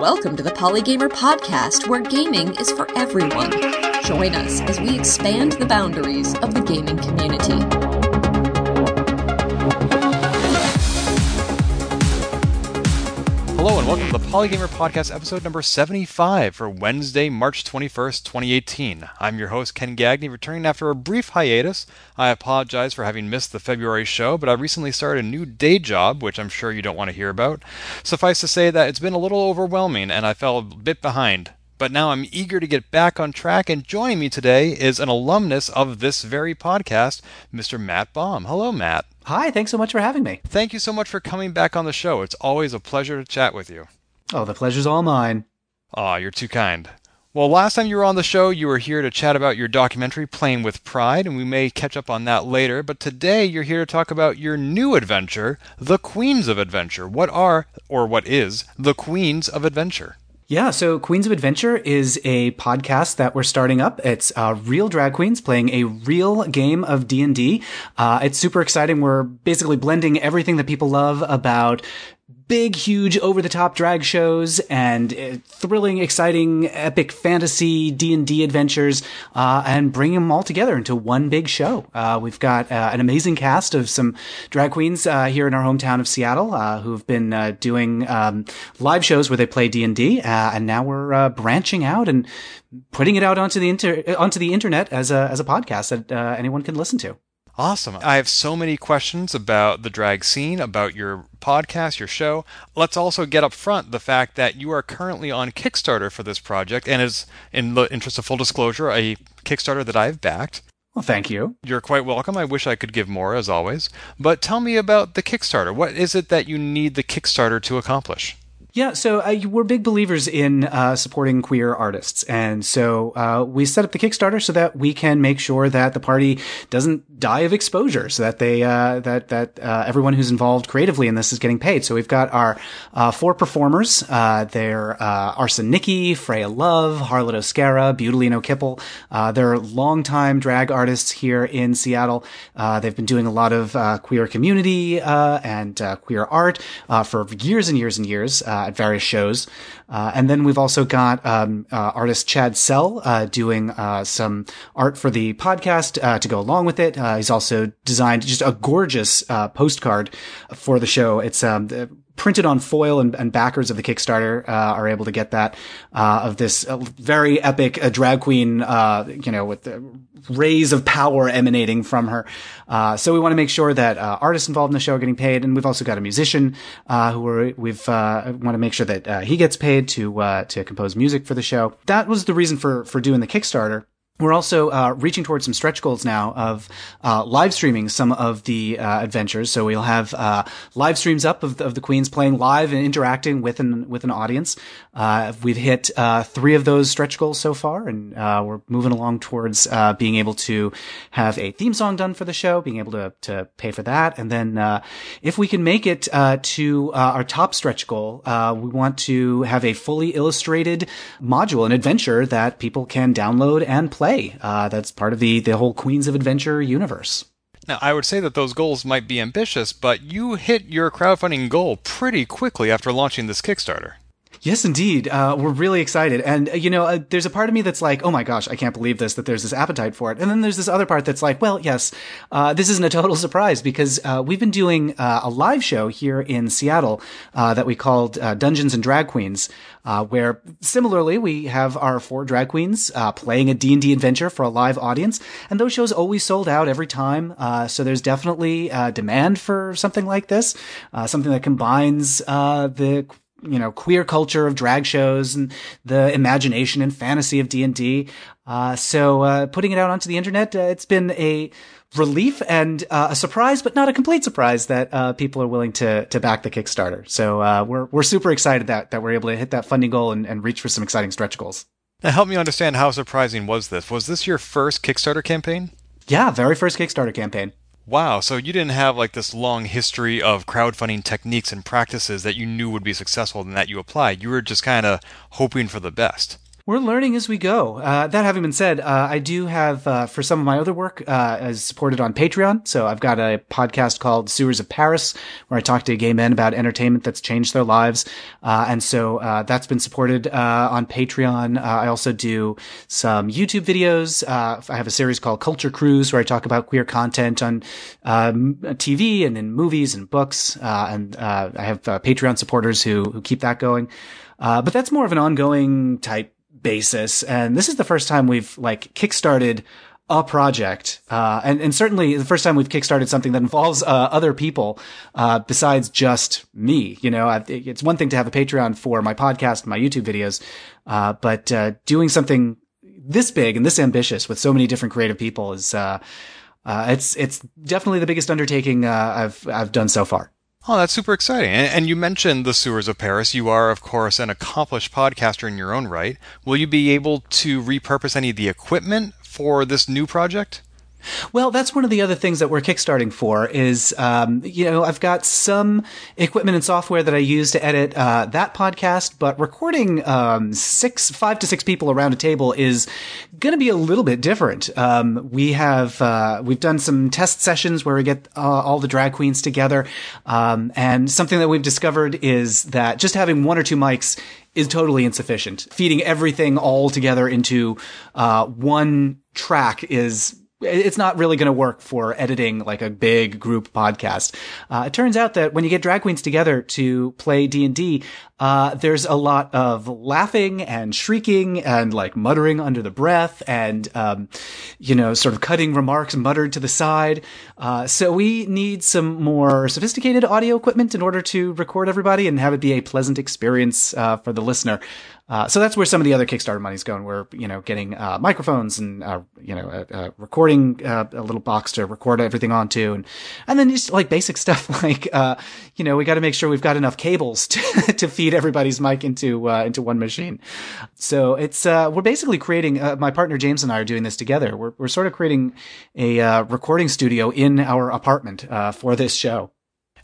Welcome to the Polygamer Podcast, where gaming is for everyone. Join us as we expand the boundaries of the gaming community. Hello and welcome to the Polygamer Podcast, episode number 75 for Wednesday, March 21st, 2018. I'm your host, Ken Gagne, returning after a brief hiatus. I apologize for having missed the February show, but I recently started a new day job, which I'm sure you don't want to hear about. Suffice to say that it's been a little overwhelming and I fell a bit behind. But now I'm eager to get back on track, and joining me today is an alumnus of this very podcast, Mr. Matt Baum. Hello, Matt. Hi, thanks so much for having me. Thank you so much for coming back on the show. It's always a pleasure to chat with you. Oh, the pleasure's all mine. Aw, you're too kind. Well, last time you were on the show, you were here to chat about your documentary, Playing with Pride, and we may catch up on that later. But today, you're here to talk about your new adventure, The Queens of Adventure. What are, or what is, The Queens of Adventure? Yeah, so Queens of Adventure is a podcast that we're starting up. It's uh, real drag queens playing a real game of D and D. Uh, it's super exciting. We're basically blending everything that people love about big, huge, over the top drag shows and uh, thrilling, exciting, epic fantasy D and D adventures, uh, and bring them all together into one big show. Uh, we've got uh, an amazing cast of some drag queens uh, here in our hometown of Seattle uh, who've been doing um, live shows where they play D and D, and now we're branching out and putting it out onto the inter- onto the internet as a as a podcast that anyone can listen to. Awesome. I have so many questions about the drag scene, about your podcast, your show. Let's also get up front the fact that you are currently on Kickstarter for this project and is, in the interest of full disclosure, a Kickstarter that I've backed. Well, thank you. You're quite welcome. I wish I could give more, as always. But tell me about the Kickstarter. What is it that you need the Kickstarter to accomplish? Yeah, so uh, we're big believers in uh, supporting queer artists, and so uh, we set up the Kickstarter so that we can make sure that the party doesn't die of exposure, so that they uh, that that uh, everyone who's involved creatively in this is getting paid. So we've got our uh, four performers. they're Arson Nicki, Freya Love, Harlot Oscara, Butalino Kipple. they're longtime drag artists here in Seattle. they've been doing a lot of queer community and queer art for years and years and years uh, at various shows. Uh, and then we've also got um, uh, artist Chad Sell uh, doing uh, some art for the podcast uh, to go along with it. he's also designed just a gorgeous postcard for the show. It's um, printed on foil and, and backers of the Kickstarter uh, are able to get that uh, of this uh, very epic uh, drag queen, uh, you know, with the rays of power emanating from her. Uh, so we want to make sure that artists involved in the show are getting paid, and we've also got a musician who are, we've want to make sure that he gets paid to to compose music for the show. That was the reason for for doing the Kickstarter we're also uh, reaching towards some stretch goals now of uh, live streaming some of the uh, adventures. So we'll have uh, live streams up of the, of the queens playing live and interacting with an with an audience. Uh, we've hit uh, three of those stretch goals so far, and we're moving along towards being able to have a theme song done for the show, being able to to pay for that, and then if we can make it to our top stretch goal, we want to have a fully illustrated module, an adventure that people can download and play. Uh, that's part of the the whole Queens of Adventure universe. Now, I would say that those goals might be ambitious, but you hit your crowdfunding goal pretty quickly after launching this Kickstarter. Yes, indeed. Uh, we're really excited. And, uh, you know, uh, there's a part of me that's like, oh my gosh, I can't believe this, that there's this appetite for it. And then there's this other part that's like, well, yes, uh, this isn't a total surprise because uh, we've been doing uh, a live show here in Seattle that we called Dungeons and Drag Queens, where similarly we have our four drag queens playing a D&D adventure for a live audience. And those shows always sold out every time. so there's definitely demand for something like this, something that combines the you know queer culture of drag shows and the imagination and fantasy of D and D. Uh, so uh, putting it out onto the internet, uh, it's been a relief and uh, a surprise, but not a complete surprise that uh, people are willing to to back the Kickstarter. So uh, we're we're super excited that that we're able to hit that funding goal and, and reach for some exciting stretch goals. Now, help me understand how surprising was this? Was this your first Kickstarter campaign? Yeah, very first Kickstarter campaign. Wow, so you didn't have like this long history of crowdfunding techniques and practices that you knew would be successful and that you applied. You were just kind of hoping for the best. We're learning as we go. Uh, that having been said, uh, I do have uh, for some of my other work uh, as supported on Patreon. So I've got a podcast called Sewers of Paris, where I talk to gay men about entertainment that's changed their lives, uh, and so uh, that's been supported on Patreon. I also do some YouTube videos. I have a series called Culture Cruise, where I talk about queer content on um, TV and in movies and books. and I have Patreon supporters who who keep that going. Uh, but that's more of an ongoing type basis. And this is the first time we've like kickstarted a project, uh, and and certainly the first time we've kickstarted something that involves uh, other people uh, besides just me. You know, I've, it's one thing to have a Patreon for my podcast, my YouTube videos, uh, but uh, doing something this big and this ambitious with so many different creative people is uh, it's it's definitely the biggest undertaking I've I've done so far. Oh, that's super exciting. And, you mentioned the sewers of Paris. You are, of course, an accomplished podcaster in your own right. Will you be able to repurpose any of the equipment for this new project? Well, that's one of the other things that we're kickstarting for is, um, you know, I've got some equipment and software that I use to edit uh, that podcast, but recording um, six, five to six people around a table is going to be a little bit different. Um, we have uh, we've done some test sessions where we get uh, all the drag queens together, um, and something that we've discovered is that just having one or two mics is totally insufficient. Feeding everything all together into uh, one track is it's not really going to work for editing like a big group podcast. Uh, it turns out that when you get drag queens together to play D and D, uh, there's a lot of laughing and shrieking and like muttering under the breath and um, you know sort of cutting remarks muttered to the side. Uh, so we need some more sophisticated audio equipment in order to record everybody and have it be a pleasant experience uh, for the listener. Uh, so that's where some of the other Kickstarter money's going. We're, you know, getting, uh, microphones and, uh, you know, a, recording, uh, a little box to record everything onto. And, and then just like basic stuff like, uh, you know, we got to make sure we've got enough cables to, to feed everybody's mic into, into one machine. So it's, we're basically creating, my partner James and I are doing this together. We're, we're sort of creating a, recording studio in our apartment, for this show.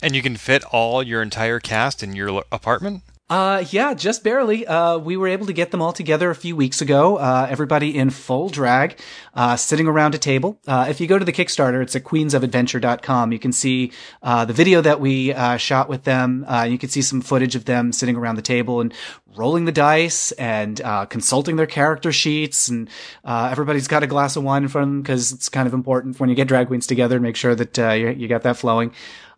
And you can fit all your entire cast in your apartment? Uh, yeah, just barely. Uh, we were able to get them all together a few weeks ago. Uh, everybody in full drag, uh, sitting around a table. Uh, if you go to the Kickstarter, it's at queensofadventure.com. You can see, uh, the video that we, uh, shot with them. Uh, you can see some footage of them sitting around the table and rolling the dice and, uh, consulting their character sheets. And, uh, everybody's got a glass of wine in front of them because it's kind of important when you get drag queens together, make sure that, uh, you, you got that flowing.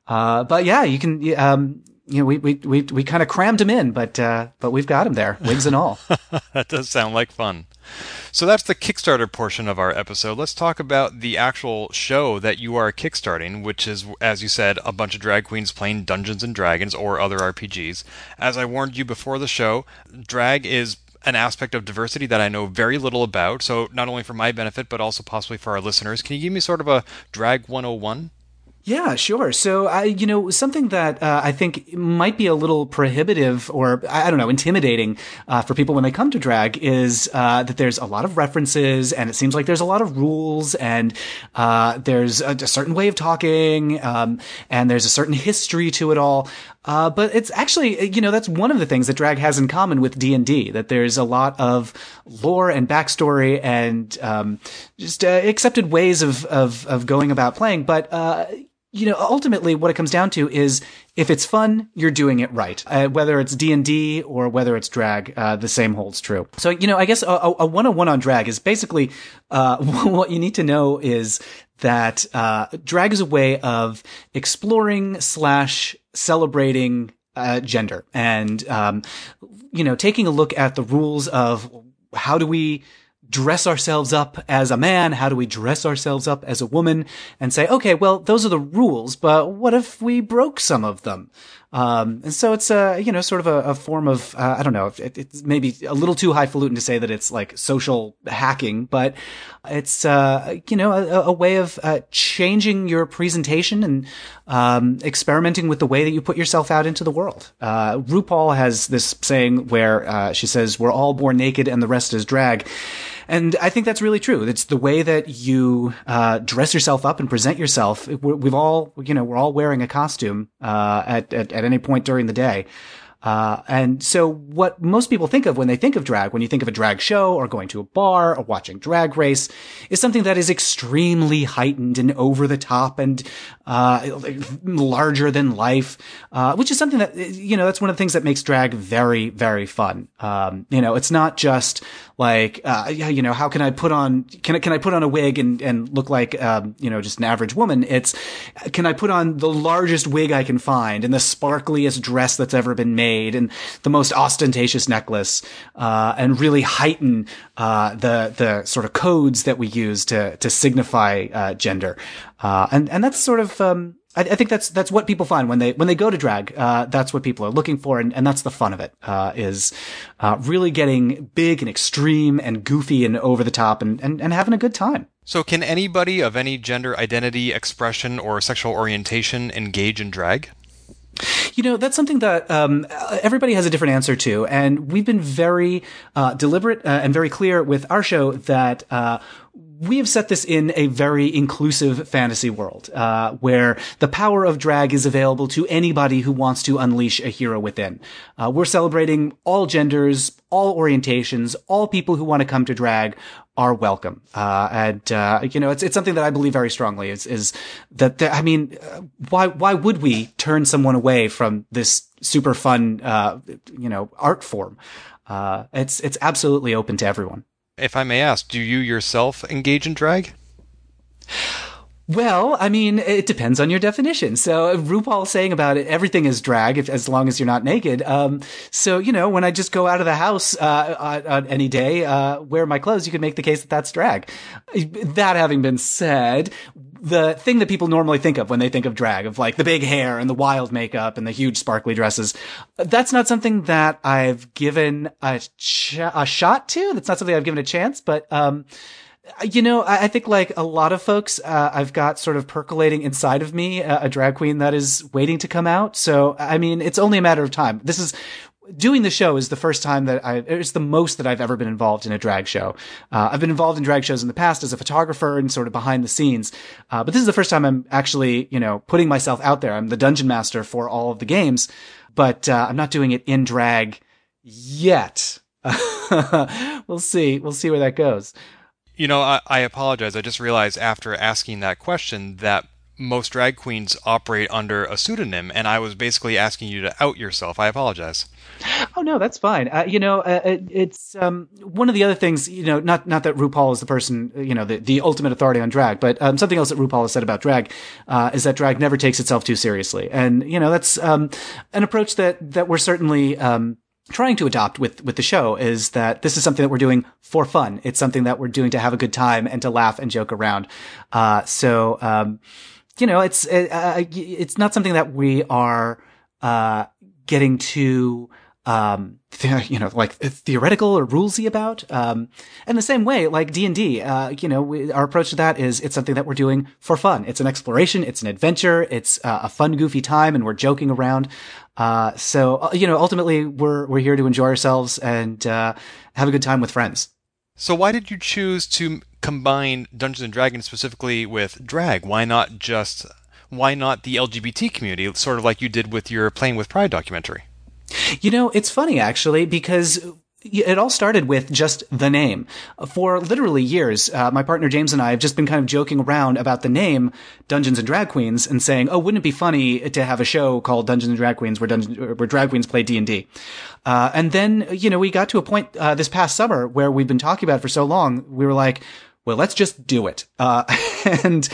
Uh, but yeah, you can, um, you know, we we we, we kind of crammed him in, but uh, but we've got him there, wigs and all. that does sound like fun. So that's the Kickstarter portion of our episode. Let's talk about the actual show that you are kickstarting, which is, as you said, a bunch of drag queens playing Dungeons and Dragons or other RPGs. As I warned you before the show, drag is an aspect of diversity that I know very little about. So not only for my benefit, but also possibly for our listeners, can you give me sort of a drag 101? Yeah, sure. So, I, you know, something that uh, I think might be a little prohibitive or I don't know, intimidating uh, for people when they come to drag is uh, that there's a lot of references and it seems like there's a lot of rules and uh, there's a, a, certain way of talking um, and there's a certain history to it all. Uh, but it's actually, you know, that's one of the things that drag has in common with D and D. That there's a lot of lore and backstory and um, just uh, accepted ways of, of of going about playing. But you know, ultimately what it comes down to is if it's fun, you're doing it right. Uh, whether it's D&D or whether it's drag, uh, the same holds true. So, you know, I guess a, a 101 on drag is basically, uh, what you need to know is that, uh, drag is a way of exploring slash celebrating, uh, gender and, um, you know, taking a look at the rules of how do we dress ourselves up as a man? How do we dress ourselves up as a woman? And say, okay, well, those are the rules, but what if we broke some of them? Um, and so it's a, you know, sort of a, a form of, uh, I don't know, it, it's maybe a little too highfalutin to say that it's like social hacking, but it's, uh, you know, a, a way of, uh, changing your presentation and, um, experimenting with the way that you put yourself out into the world. Uh, RuPaul has this saying where, uh, she says, we're all born naked and the rest is drag. And I think that's really true. It's the way that you uh, dress yourself up and present yourself. We've all, you know, we're all wearing a costume uh, at, at, at any point during the day. Uh, and so what most people think of when they think of drag, when you think of a drag show or going to a bar or watching drag race, is something that is extremely heightened and over the top and uh, larger than life, uh, which is something that you know that's one of the things that makes drag very very fun. Um, you know, it's not just like uh, you know how can I put on can I, can I put on a wig and and look like um, you know just an average woman? It's can I put on the largest wig I can find and the sparkliest dress that's ever been made and the most ostentatious necklace uh, and really heighten uh, the the sort of codes that we use to to signify uh, gender. Uh, and and that's sort of um, I, I, think that's that's what people find when they when they go to drag. Uh, that's what people are looking for, and, and that's the fun of it. Uh, is uh, really getting big and extreme and goofy and over the top and, and, and having a good time. So, can anybody of any gender identity, expression, or sexual orientation engage in drag? You know, that's something that um, everybody has a different answer to. And we've been very uh, deliberate uh, and very clear with our show that uh, we have set this in a very inclusive fantasy world, uh, where the power of drag is available to anybody who wants to unleash a hero within. Uh, we're celebrating all genders, all orientations, all people who want to come to drag are welcome. Uh, and, uh, you know, it's, it's something that I believe very strongly is, is that, I mean, uh, why, why would we turn someone away from this super fun, uh, you know, art form? it's, it's absolutely open to everyone. If I may ask, do you yourself engage in drag? Well, I mean, it depends on your definition. So RuPaul saying about it, everything is drag if, as long as you're not naked. Um, so, you know, when I just go out of the house, uh, on, on, any day, uh, wear my clothes, you can make the case that that's drag. That having been said, the thing that people normally think of when they think of drag, of like the big hair and the wild makeup and the huge sparkly dresses, that's not something that I've given a, ch- a shot to. That's not something I've given a chance, but, um, you know, I, I, think like a lot of folks, uh, I've got sort of percolating inside of me uh, a drag queen that is waiting to come out. So, I mean, it's only a matter of time. This is doing the show is the first time that I, it's the most that I've ever been involved in a drag show. Uh, I've been involved in drag shows in the past as a photographer and sort of behind the scenes. Uh, but this is the first time I'm actually, you know, putting myself out there. I'm the dungeon master for all of the games, but, uh, I'm not doing it in drag yet. we'll see. We'll see where that goes. You know, I, I apologize. I just realized after asking that question that most drag queens operate under a pseudonym, and I was basically asking you to out yourself. I apologize. Oh no, that's fine. Uh, you know, uh, it, it's um, one of the other things. You know, not not that RuPaul is the person, you know, the, the ultimate authority on drag, but um, something else that RuPaul has said about drag uh, is that drag never takes itself too seriously, and you know, that's um, an approach that that we're certainly. Um, trying to adopt with with the show is that this is something that we're doing for fun. It's something that we're doing to have a good time and to laugh and joke around. Uh, so um, you know, it's uh, uh it's not something that we are uh, getting too um, you know, like theoretical or rulesy about. Um, and the same way, like D and D, uh, you know, we, our approach to that is it's something that we're doing for fun. It's an exploration. It's an adventure. It's uh, a fun, goofy time, and we're joking around. Uh, so uh, you know, ultimately, we're we're here to enjoy ourselves and uh, have a good time with friends. So why did you choose to combine Dungeons and Dragons specifically with drag? Why not just why not the LGBT community, sort of like you did with your Playing with Pride documentary? You know, it's funny actually because it all started with just the name. For literally years, uh, my partner James and I have just been kind of joking around about the name Dungeons and Drag Queens and saying, "Oh, wouldn't it be funny to have a show called Dungeons and Drag Queens where Dungeons, where drag queens play D and D?" Uh, and then, you know, we got to a point uh, this past summer where we've been talking about it for so long. We were like, well, let's just do it. Uh, and,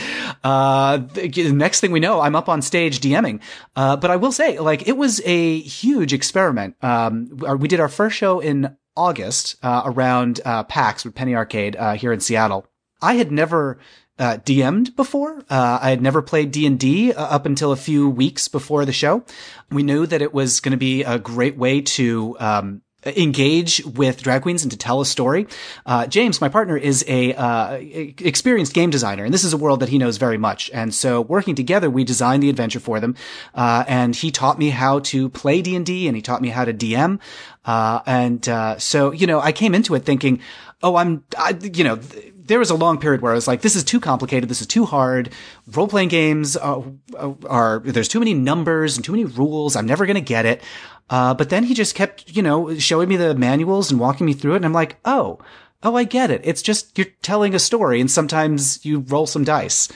uh, the next thing we know, I'm up on stage DMing. Uh, but I will say, like, it was a huge experiment. Um, we did our first show in August, uh, around, uh, PAX with Penny Arcade, uh, here in Seattle. I had never, uh, DM'd before. Uh, I had never played D and D up until a few weeks before the show. We knew that it was going to be a great way to um, engage with drag queens and to tell a story. Uh, James, my partner, is a uh, experienced game designer, and this is a world that he knows very much. And so, working together, we designed the adventure for them. Uh, and he taught me how to play D and D, and he taught me how to DM. Uh, and uh, so, you know, I came into it thinking, "Oh, I'm, I, you know." Th- there was a long period where I was like, this is too complicated. This is too hard. Role playing games are, are, there's too many numbers and too many rules. I'm never going to get it. Uh, but then he just kept, you know, showing me the manuals and walking me through it. And I'm like, oh, oh, I get it. It's just you're telling a story and sometimes you roll some dice.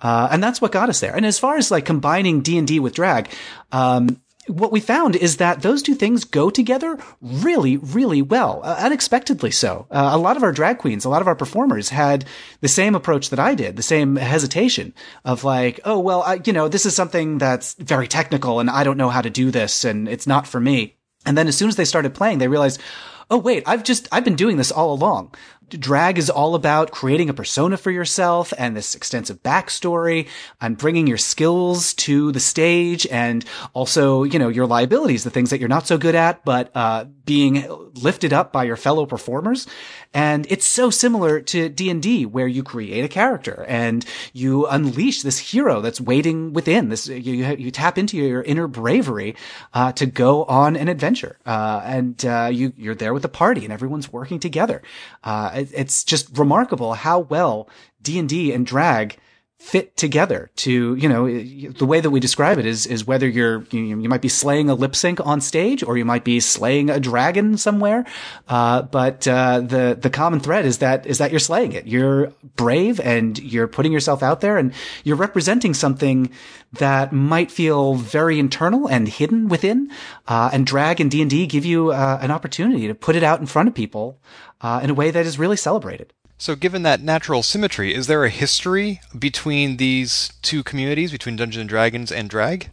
Uh, and that's what got us there. And as far as like combining D and D with drag, um, what we found is that those two things go together really, really well, uh, unexpectedly so. Uh, a lot of our drag queens, a lot of our performers had the same approach that I did, the same hesitation of like, oh, well, I, you know, this is something that's very technical and I don't know how to do this and it's not for me. And then as soon as they started playing, they realized, oh, wait, I've just, I've been doing this all along drag is all about creating a persona for yourself and this extensive backstory and bringing your skills to the stage and also, you know, your liabilities, the things that you're not so good at, but, uh, being lifted up by your fellow performers. And it's so similar to D&D where you create a character and you unleash this hero that's waiting within this. You, you tap into your inner bravery, uh, to go on an adventure. Uh, and, uh, you, you're there with the party and everyone's working together. Uh, it's just remarkable how well D&D and drag fit together to, you know, the way that we describe it is, is whether you're, you, you might be slaying a lip sync on stage or you might be slaying a dragon somewhere. Uh, but, uh, the, the common thread is that, is that you're slaying it. You're brave and you're putting yourself out there and you're representing something that might feel very internal and hidden within. Uh, and drag and D&D give you, uh, an opportunity to put it out in front of people, uh, in a way that is really celebrated. So, given that natural symmetry, is there a history between these two communities, between Dungeons and Dragons and drag?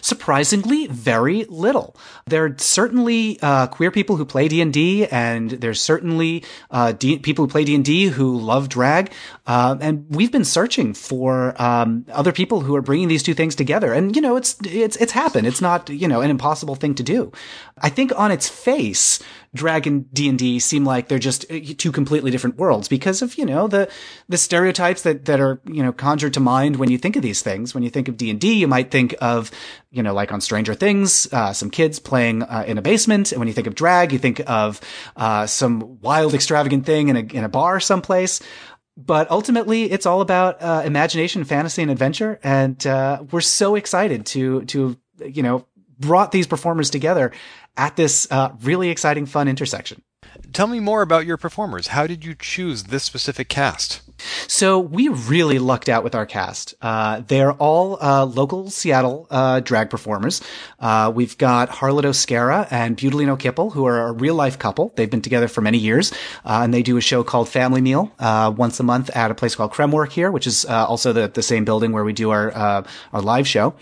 Surprisingly, very little. There are certainly uh, queer people who play D and D, and there's certainly uh, D- people who play D and D who love drag. Uh, and we've been searching for um, other people who are bringing these two things together. And you know, it's it's it's happened. It's not you know an impossible thing to do. I think on its face, drag and D&D seem like they're just uh, two completely different worlds because of, you know, the, the stereotypes that, that are, you know, conjured to mind when you think of these things. When you think of D&D, you might think of, you know, like on Stranger Things, uh, some kids playing uh, in a basement. And when you think of drag, you think of, uh, some wild, extravagant thing in a, in a bar someplace. But ultimately, it's all about, uh, imagination, fantasy, and adventure. And, uh, we're so excited to, to, you know, brought these performers together at this uh, really exciting, fun intersection. Tell me more about your performers. How did you choose this specific cast? So we really lucked out with our cast. Uh, they're all uh, local Seattle uh, drag performers. Uh, we've got Harlot Oscara and Butalino Kipple, who are a real life couple. They've been together for many years, uh, and they do a show called Family Meal uh, once a month at a place called Kremwerk here, which is also the, the same building where we do our our live show.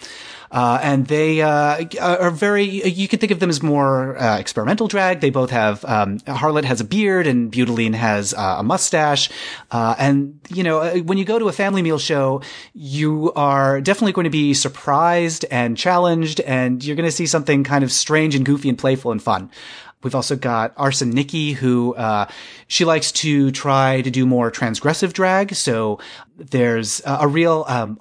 Uh, and they uh, are very. You could think of them as more uh, experimental drag. They both have um, Harlot has a beard and Butaline has uh, a mustache. Uh, and you know, uh, when you go to a family meal show, you are definitely going to be surprised and challenged, and you're going to see something kind of strange and goofy and playful and fun. We've also got Arson Nicki, who uh, she likes to try to do more transgressive drag. So there's a, a real um,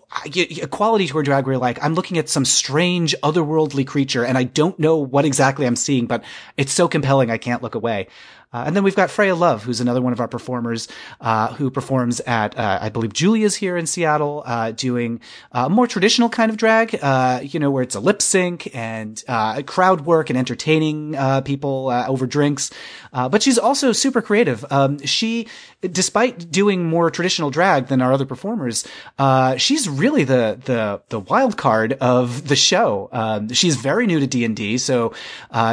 quality to her drag where like I'm looking at some strange otherworldly creature and I don't know what exactly I'm seeing, but it's so compelling I can't look away. Uh, and then we've got Freya Love, who's another one of our performers, uh, who performs at, uh, I believe Julia's here in Seattle, uh, doing a more traditional kind of drag, uh, you know, where it's a lip sync and, uh, crowd work and entertaining, people, over drinks. but she's also super creative. Um, she, despite doing more traditional drag than our other performers, she's really the, the, the wild card of the show. Um, she's very new to D&D, so,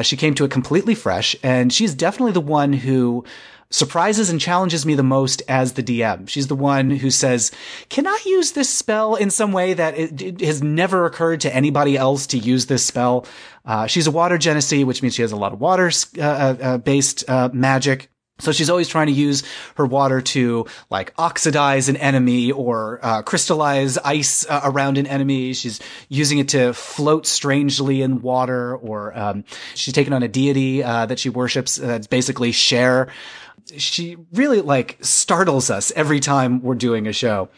she came to it completely fresh and she's definitely the one one who surprises and challenges me the most as the DM. She's the one who says, can I use this spell in some way that it, it has never occurred to anybody else to use this spell? Uh, she's a water genasi, which means she has a lot of water uh, uh, uh, based uh, magic. So she's always trying to use her water to like oxidize an enemy or uh, crystallize ice uh, around an enemy. She's using it to float strangely in water, or um, she's taken on a deity uh, that she worships. That's basically Cher she really like startles us every time we're doing a show.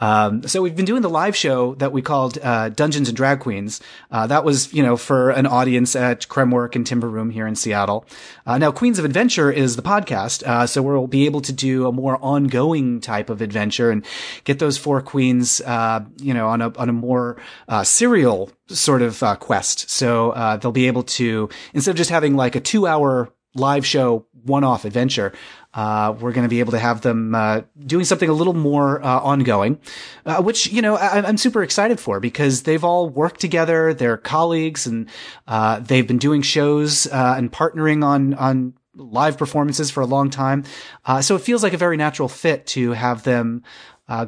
Um, so we've been doing the live show that we called uh, Dungeons and Drag Queens. Uh, that was, you know, for an audience at Kremwerk and Timbre Room here in Seattle. Uh, now, Queens of Adventure is the podcast, uh, so we'll be able to do a more ongoing type of adventure and get those four queens, uh, you know, on a on a more uh, serial sort of quest. So they'll be able to instead of just having like a two hour live show one-off adventure. Uh, we're going to be able to have them uh, doing something a little more uh, ongoing, uh, which you know I- am super excited for because they've all worked together, they're colleagues, and uh, they've been doing shows uh, and partnering on on live performances for a long time. so it feels like a very natural fit to have them.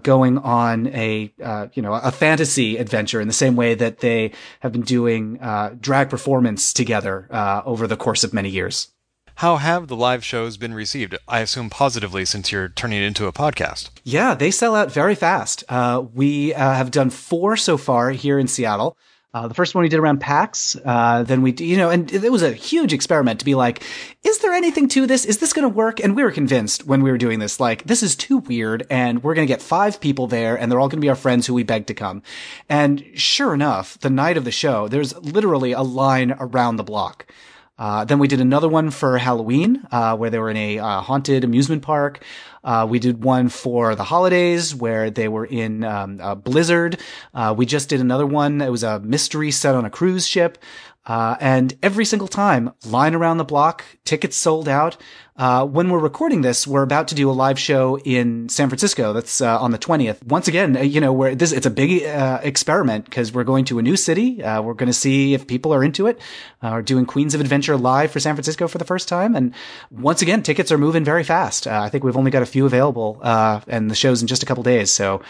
going on a you know a fantasy adventure in the same way that they have been doing drag performance together over the course of many years. How have the live shows been received? I assume positively since you're turning it into a podcast. Yeah, they sell out very fast. Uh, we uh, have done four so far here in Seattle. Uh, the first one we did around PAX. Uh, then we, you know, and it was a huge experiment to be like, is there anything to this? Is this going to work? And we were convinced when we were doing this, like, this is too weird and we're going to get five people there and they're all going to be our friends who we begged to come. And sure enough, the night of the show, there's literally a line around the block. Uh, then we did another one for Halloween, uh, where they were in a uh, haunted amusement park. Uh, we did one for the holidays where they were in um, a blizzard. Uh, we just did another one. It was a mystery set on a cruise ship. Uh, and every single time, line around the block, tickets sold out. Uh, when we're recording this, we're about to do a live show in San Francisco. That's uh, on the 20th. Once again, uh, you know, this, it's a big uh, experiment because we're going to a new city. Uh, we're going to see if people are into it. we're doing Queens of Adventure live for San Francisco for the first time. And once again, tickets are moving very fast. I think we've only got a few available, and the show's in just a couple days. So,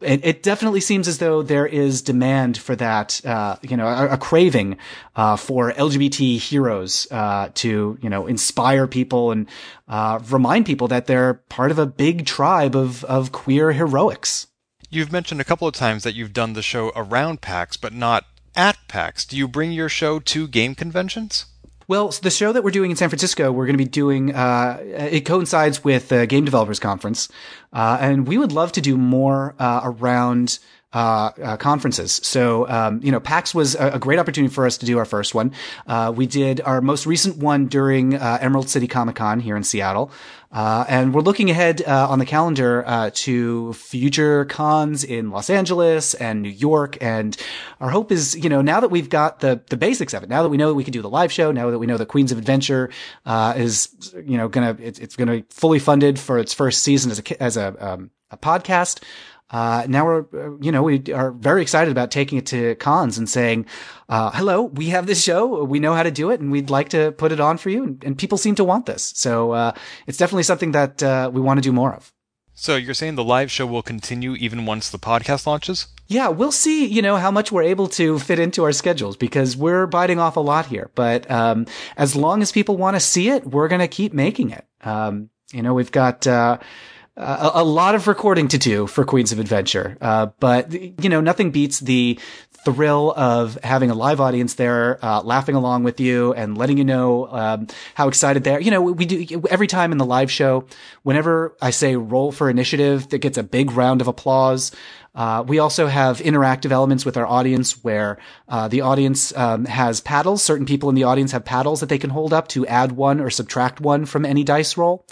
it, it, definitely seems as though there is demand for that, uh, you know, a, a craving uh, for LGBT heroes uh, to, you know, inspire people and uh, remind people that they're part of a big tribe of of queer heroics. You've mentioned a couple of times that you've done the show around PAX, but not at PAX. Do you bring your show to game conventions? Well, the show that we're doing in San Francisco, we're going to be doing. Uh, it coincides with the Game Developers Conference, uh, and we would love to do more uh, around uh, uh, conferences. So, um, you know, PAX was a, a, great opportunity for us to do our first one. Uh, we did our most recent one during uh, Emerald City Comic Con here in Seattle. Uh, and we're looking ahead uh, on the calendar to future cons in Los Angeles and New York. And our hope is, you know, now that we've got the the basics of it, now that we know that we can do the live show, now that we know that Queens of Adventure is, you know, gonna it's, it's gonna be fully funded for its first season as a as a um, a podcast. Uh, now we're, uh, you know, we are very excited about taking it to cons and saying, uh, hello, we have this show. We know how to do it and we'd like to put it on for you. And, and people seem to want this. So, uh, it's definitely something that, uh, we want to do more of. So you're saying the live show will continue even once the podcast launches? Yeah, we'll see, you know, how much we're able to fit into our schedules because we're biting off a lot here. But, um, as long as people want to see it, we're going to keep making it. Um, you know, we've got, a, a, lot of recording to do for Queens of Adventure. Uh, but, you know, nothing beats the thrill of having a live audience there, uh, laughing along with you and letting you know, um, how excited they are. You know, we do every time in the live show, whenever I say roll for initiative, that gets a big round of applause. Uh, we also have interactive elements with our audience where uh, the audience um, has paddles. Certain people in the audience have paddles that they can hold up to add one or subtract one from any dice roll.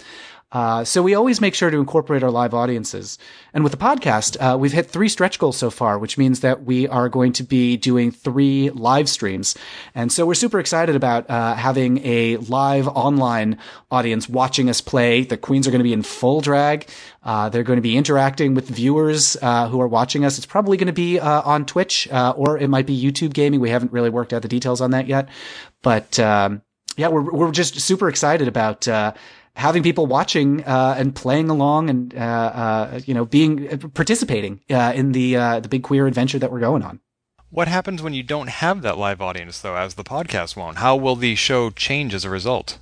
Uh, so we always make sure to incorporate our live audiences. And with the podcast, uh, we've hit three stretch goals so far, which means that we are going to be doing three live streams. And so we're super excited about uh, having a live online audience watching us play. The queens are going to be in full drag. Uh, they're going to be interacting with viewers uh, who are watching us. It's probably going to be on Twitch or it might be YouTube gaming. We haven't really worked out the details on that yet, but. Um, yeah, we're we're just super excited about uh, having people watching uh, and playing along and uh, uh, you know being participating uh, in the uh, the big queer adventure that we're going on. What happens when you don't have that live audience though, as the podcast won't? How will the show change as a result?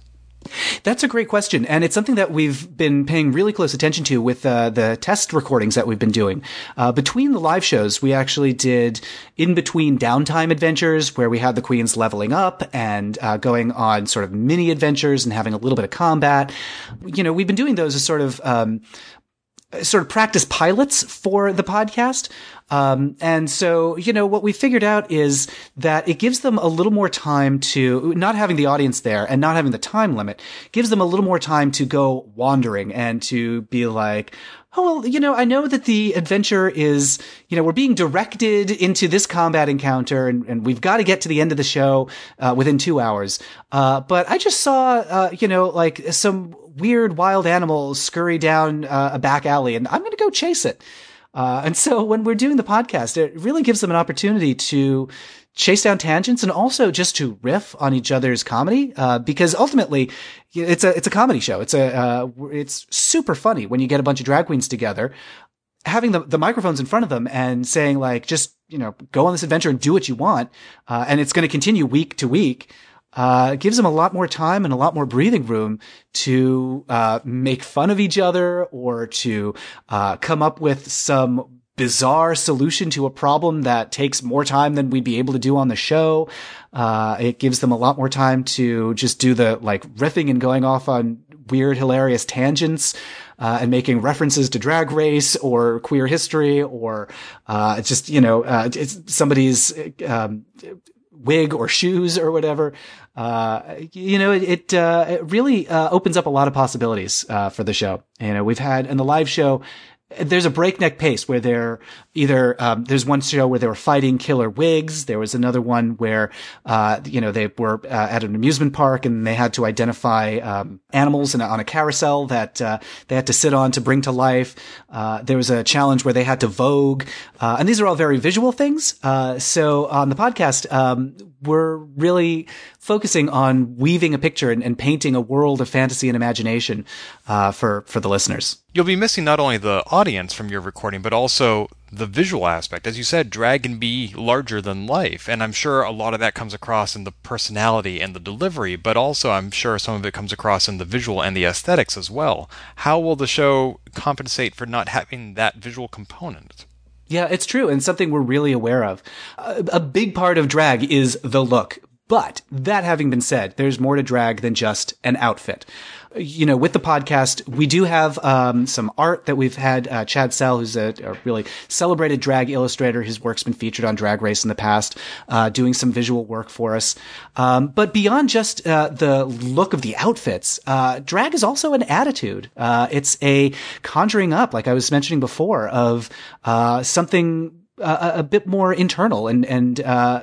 That's a great question, and it's something that we've been paying really close attention to with uh, the test recordings that we've been doing. Uh, between the live shows, we actually did in between downtime adventures where we had the queens leveling up and uh, going on sort of mini adventures and having a little bit of combat. You know, we've been doing those as sort of um, sort of practice pilots for the podcast. Um, and so, you know, what we figured out is that it gives them a little more time to not having the audience there and not having the time limit gives them a little more time to go wandering and to be like, Oh, well, you know, I know that the adventure is, you know, we're being directed into this combat encounter and, and we've got to get to the end of the show, uh, within two hours. Uh, but I just saw, uh, you know, like some weird wild animal scurry down uh, a back alley and I'm going to go chase it. Uh, and so when we're doing the podcast, it really gives them an opportunity to chase down tangents and also just to riff on each other's comedy. Uh, because ultimately it's a, it's a comedy show. It's a, uh, it's super funny when you get a bunch of drag queens together, having the, the microphones in front of them and saying like, just, you know, go on this adventure and do what you want. Uh, and it's going to continue week to week uh, gives them a lot more time and a lot more breathing room to uh, make fun of each other or to uh, come up with some bizarre solution to a problem that takes more time than we'd be able to do on the show. Uh, it gives them a lot more time to just do the like riffing and going off on weird, hilarious tangents. Uh, and making references to drag race or queer history or uh, just you know uh, it's somebody's um, wig or shoes or whatever. Uh, you know, it, it, uh, really, uh, opens up a lot of possibilities, uh, for the show. You know, we've had in the live show, there's a breakneck pace where they're either um, there's one show where they were fighting killer wigs. There was another one where uh, you know they were uh, at an amusement park and they had to identify um, animals a, on a carousel that uh, they had to sit on to bring to life. Uh, there was a challenge where they had to vogue, uh, and these are all very visual things. Uh, so on the podcast, um, we're really focusing on weaving a picture and, and painting a world of fantasy and imagination for for the listeners. You'll be missing not only the audience from your recording, but also the visual aspect. As you said, drag can be larger than life, and I'm sure a lot of that comes across in the personality and the delivery, but also I'm sure some of it comes across in the visual and the aesthetics as well. How will the show compensate for not having that visual component? Yeah, it's true, and something we're really aware of. A, big part of drag is the look. But that having been said, there's more to drag than just an outfit you know, with the podcast, we do have um, some art that we've had. Uh, Chad Sell, who's a, a, really celebrated drag illustrator, his work's been featured on Drag Race in the past, uh, doing some visual work for us. Um, but beyond just uh, the look of the outfits, uh, drag is also an attitude. Uh, it's a conjuring up, like I was mentioning before, of uh, something uh, a bit more internal and and uh,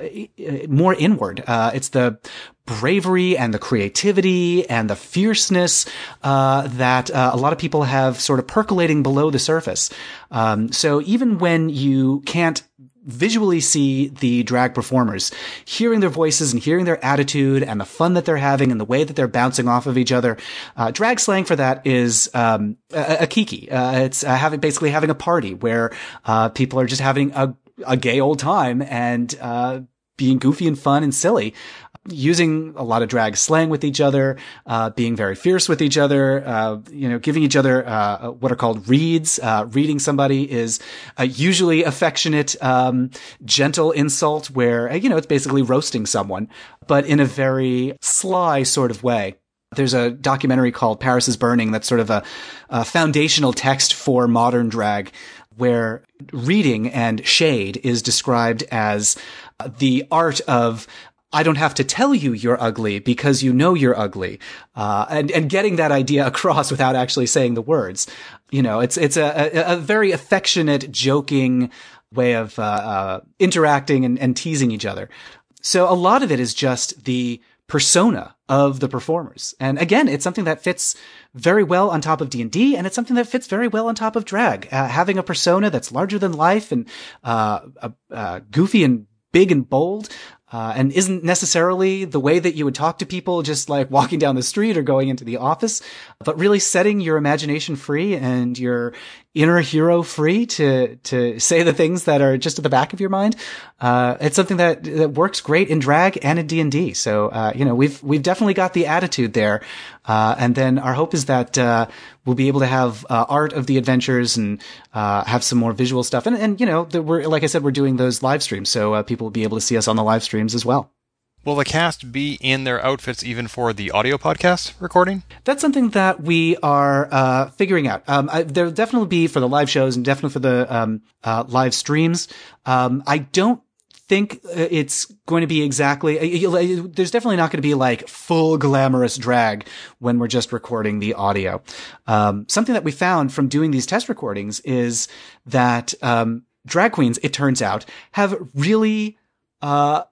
more inward. Uh, it's the bravery and the creativity and the fierceness uh, that uh, a lot of people have sort of percolating below the surface. Um, so even when you can't visually see the drag performers, hearing their voices and hearing their attitude and the fun that they're having and the way that they're bouncing off of each other. Uh, drag slang for that is um, a, a, kiki. Uh, it's uh, having basically having a party where uh, people are just having a, a gay old time and uh, being goofy and fun and silly using a lot of drag slang with each other, uh, being very fierce with each other, uh, you know, giving each other uh, what are called reads. Uh, reading somebody is a usually affectionate, um, gentle insult where you know it's basically roasting someone, but in a very sly sort of way. There's a documentary called Paris is Burning that's sort of a, a foundational text for modern drag where reading and shade is described as the art of I don't have to tell you you're ugly because you know you're ugly. Uh, and, and getting that idea across without actually saying the words. You know, it's, it's a, a, a very affectionate, joking way of, uh, uh, interacting and, and teasing each other. So a lot of it is just the persona of the performers. And again, it's something that fits very well on top of D&D and it's something that fits very well on top of drag. Uh, having a persona that's larger than life and uh, uh, goofy and big and bold uh, and isn't necessarily the way that you would talk to people just like walking down the street or going into the office, but really setting your imagination free and your inner hero free to to say the things that are just at the back of your mind. Uh, it's something that that works great in drag and in D and D. So uh, you know we've we've definitely got the attitude there. Uh, and then our hope is that uh, we'll be able to have uh, art of the adventures and uh, have some more visual stuff. And and you know we're like I said we're doing those live streams, so people will be able to see us on the live streams as well. Will the cast be in their outfits even for the audio podcast recording? That's something that we are uh, figuring out. Um, there'll definitely be for the live shows and definitely for the um, uh, live streams. Um, I don't think uh, it's going to be exactly uh, there's definitely not going to be like full glamorous drag when we're just recording the audio um, something that we found from doing these test recordings is that um, drag queens it turns out have really uh,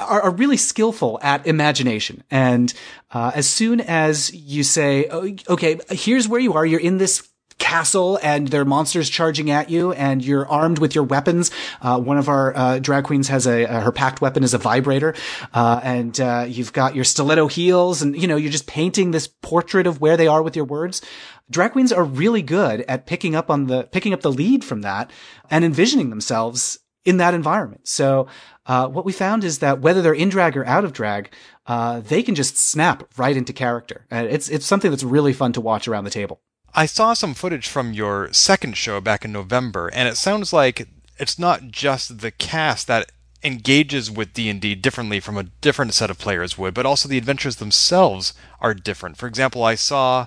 are, are really skillful at imagination. And uh, as soon as you say, oh, okay, here's where you are, you're in this castle and there are monsters charging at you and you're armed with your weapons. Uh, one of our uh, drag queens has a, uh, her packed weapon is a vibrator. Uh, and uh, you've got your stiletto heels and, you know, you're just painting this portrait of where they are with your words. Drag queens are really good at picking up on the, picking up the lead from that and envisioning themselves in that environment. So uh, what we found is that whether they're in drag or out of drag, uh, they can just snap right into character. And it's it's something that's really fun to watch around the table. I saw some footage from your second show back in November, and it sounds like it's not just the cast that engages with D&D differently from a different set of players would, but also the adventures themselves are different. For example, I saw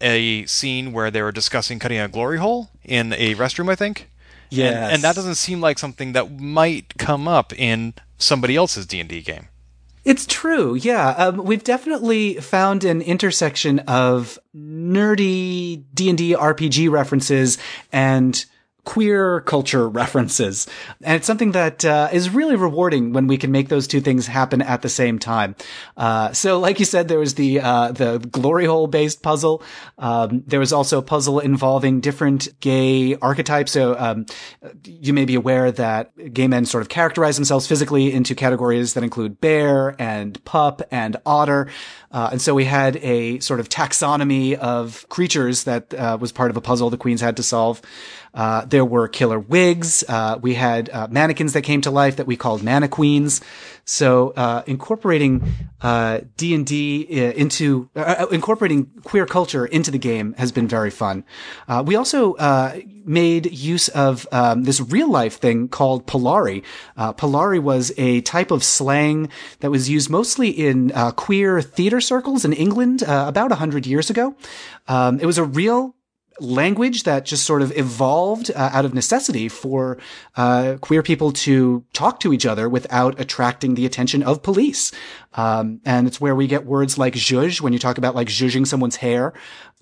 a scene where they were discussing cutting a glory hole in a restroom, I think. Yeah, and, and, that doesn't seem like something that might come up in somebody else's D and D game. It's true, yeah. Um, we've definitely found an intersection of nerdy D and D RPG references and queer culture references. And it's something that uh, is really rewarding when we can make those two things happen at the same time. Uh, so, like you said, there was the uh, the glory hole based puzzle. Um, there was also a puzzle involving different gay archetypes. So, um, you may be aware that gay men sort of characterize themselves physically into categories that include bear and pup and otter. Uh, and so we had a sort of taxonomy of creatures that uh, was part of a puzzle the queens had to solve. Uh, there were killer wigs. Uh, we had uh, mannequins that came to life that we called mannequeens. So uh, incorporating D and D into incorporating queer culture into the game has been very fun. we also made use of um, this real life thing called Polari. Polari was a type of slang that was used mostly in queer theater circles in England about a hundred years ago. Um, it was a real language that just sort of evolved uh, out of necessity for uh, queer people to talk to each other without attracting the attention of police. Um, and it's where we get words like zhuzh when you talk about like zhuzhing someone's hair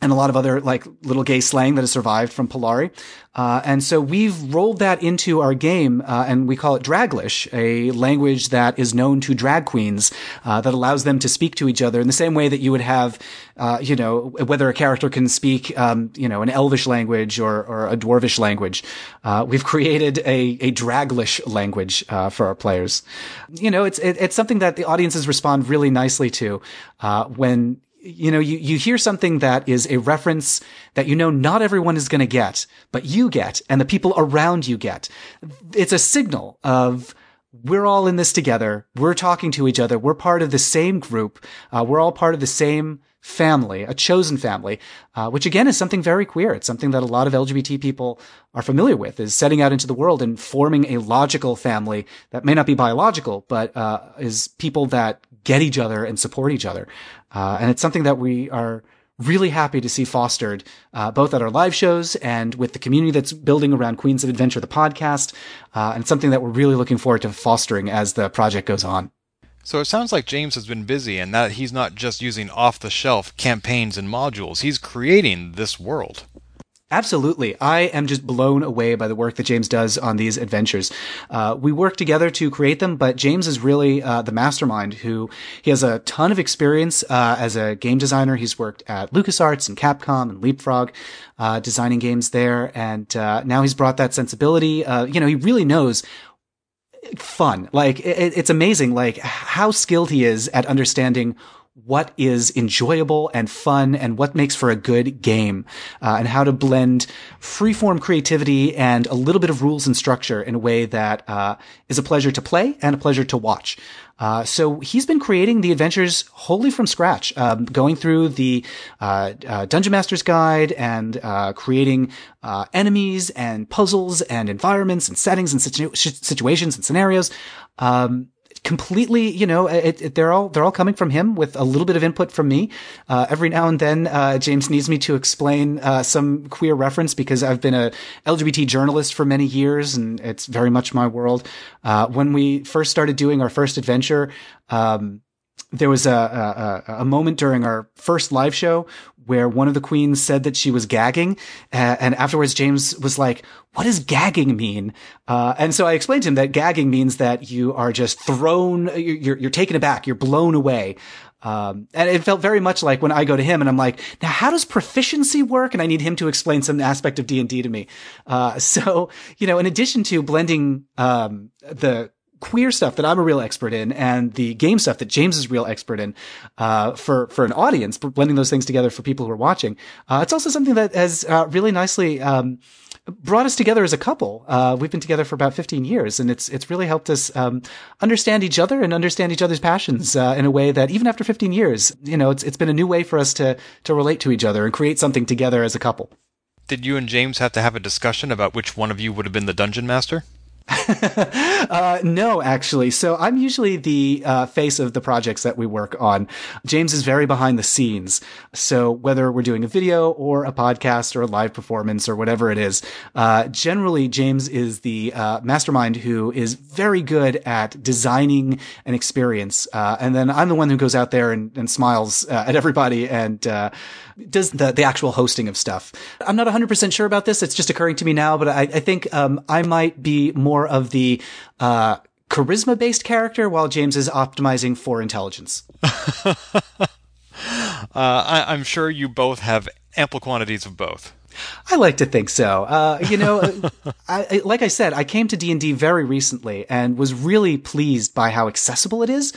and a lot of other like little gay slang that has survived from Polari. Uh, and so we've rolled that into our game, uh, and we call it Draglish, a language that is known to drag queens, uh, that allows them to speak to each other in the same way that you would have, uh, you know, whether a character can speak, um, you know, an Elvish language or, or a Dwarvish language. Uh, we've created a, a Draglish language, uh, for our players. You know, it's, it, it's something that the audiences respond really nicely to, when, you know, you, you hear something that is a reference that you know not everyone is going to get, but you get and the people around you get. It's a signal of we're all in this together. We're talking to each other. We're part of the same group. Uh, we're all part of the same family, a chosen family, uh, which again is something very queer. It's something that a lot of LGBT people are familiar with is setting out into the world and forming a logical family that may not be biological, but, uh, is people that get each other and support each other. Uh, and it's something that we are really happy to see fostered, uh, both at our live shows and with the community that's building around Queens of Adventure, the podcast, uh, and something that we're really looking forward to fostering as the project goes on. So it sounds like James has been busy and that he's not just using off the shelf campaigns and modules, he's creating this world. Absolutely. I am just blown away by the work that James does on these adventures. Uh, we work together to create them, but James is really uh, the mastermind who he has a ton of experience uh, as a game designer. He's worked at LucasArts and Capcom and Leapfrog, uh, designing games there. And uh, now he's brought that sensibility. Uh, you know, he really knows fun. Like it, it's amazing, like how skilled he is at understanding what is enjoyable and fun and what makes for a good game, uh, and how to blend freeform creativity and a little bit of rules and structure in a way that uh, is a pleasure to play and a pleasure to watch. Uh, so he's been creating the adventures wholly from scratch, um, going through the uh, uh, Dungeon Master's Guide and uh, creating uh, enemies and puzzles and environments and settings and situ- situations and scenarios. Um, completely, you know, it, it, they're all they're all coming from him with a little bit of input from me. Uh, every now and then, uh, James needs me to explain uh, some queer reference because I've been a LGBT journalist for many years, and it's very much my world. Uh, when we first started doing our first adventure. Um, there was a, a, a, moment during our first live show where one of the queens said that she was gagging, uh, and afterwards James was like, "What does gagging mean?" Uh, and so I explained to him that gagging means that you are just thrown, you're you're taken aback, you're blown away. Um, and it felt very much like when I go to him and I'm like, now how does proficiency work? And I need him to explain some aspect of D and D to me. Uh, so, you know, in addition to blending, um, the queer stuff that I'm a real expert in and the game stuff that James is real expert in, uh, for, for an audience, blending those things together for people who are watching. Uh, it's also something that has, uh, really nicely, um, brought us together as a couple. Uh, we've been together for about 15 years and it's, it's really helped us, um, understand each other and understand each other's passions, uh, in a way that even after 15 years, you know, it's, it's been a new way for us to, to relate to each other and create something together as a couple. Did you and James have to have a discussion about which one of you would have been the dungeon master? uh, no, actually. So I'm usually the uh, face of the projects that we work on. James is very behind the scenes. So whether we're doing a video or a podcast or a live performance or whatever it is, uh, generally James is the uh, mastermind who is very good at designing an experience. Uh, and then I'm the one who goes out there and, and smiles uh, at everybody and does the, the actual hosting of stuff. I'm not 100% sure about this. It's just occurring to me now, but I, I think um, I might be more of the uh, charisma based character while James is optimizing for intelligence. uh, I, I'm sure you both have ample quantities of both. I like to think so. Uh, you know, I, I, like I said, I came to D and D very recently and was really pleased by how accessible it is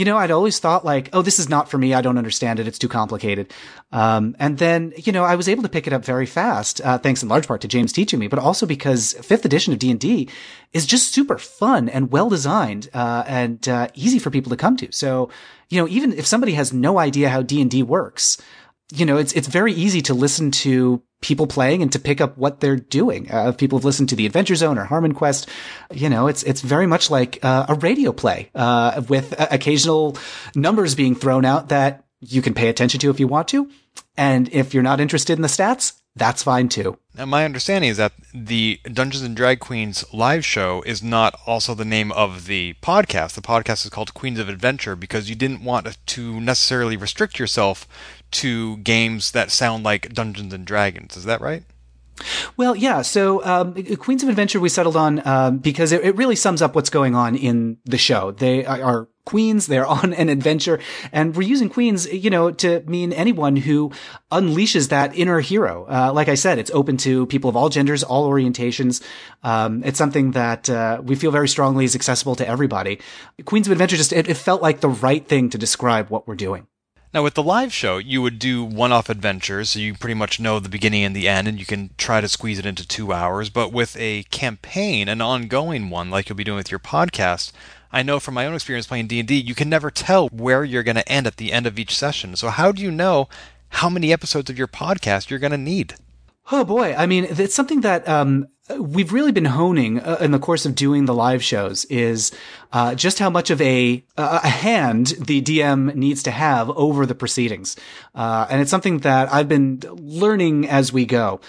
you know, I'd always thought like, oh, this is not for me. I don't understand it. It's too complicated. Um, and then, you know, I was able to pick it up very fast, uh, thanks in large part to James teaching me, but also because fifth edition of D&D is just super fun and well designed, uh, and, uh, easy for people to come to. So, you know, even if somebody has no idea how D&D works, you know, it's, it's very easy to listen to people playing and to pick up what they're doing. Uh, people have listened to the Adventure Zone or Harmon Quest. You know, it's, it's very much like uh, a radio play, uh, with occasional numbers being thrown out that you can pay attention to if you want to. And if you're not interested in the stats, that's fine too. Now, my understanding is that the Dungeons and Drag Queens live show is not also the name of the podcast. The podcast is called Queens of Adventure because you didn't want to necessarily restrict yourself to games that sound like Dungeons and Dragons. Is that right? Well, yeah. So, um, Queens of Adventure we settled on um, because it, it, really sums up what's going on in the show. They are queens. They're on an adventure, and we're using queens, you know, to mean anyone who unleashes that inner hero. Uh, like I said, it's open to people of all genders, all orientations. Um, it's something that uh, we feel very strongly is accessible to everybody. Queens of Adventure just it, it felt like the right thing to describe what we're doing. Now, with the live show, you would do one off adventures, so you pretty much know the beginning and the end, and you can try to squeeze it into two hours. But with a campaign, an ongoing one, like you'll be doing with your podcast, I know from my own experience playing D&D, you can never tell where you're going to end at the end of each session. So how do you know how many episodes of your podcast you're going to need? Oh boy, I mean, it's something that um, we've really been honing uh, in the course of doing the live shows is uh, just how much of a a hand the DM needs to have over the proceedings, uh, and it's something that I've been learning as we go.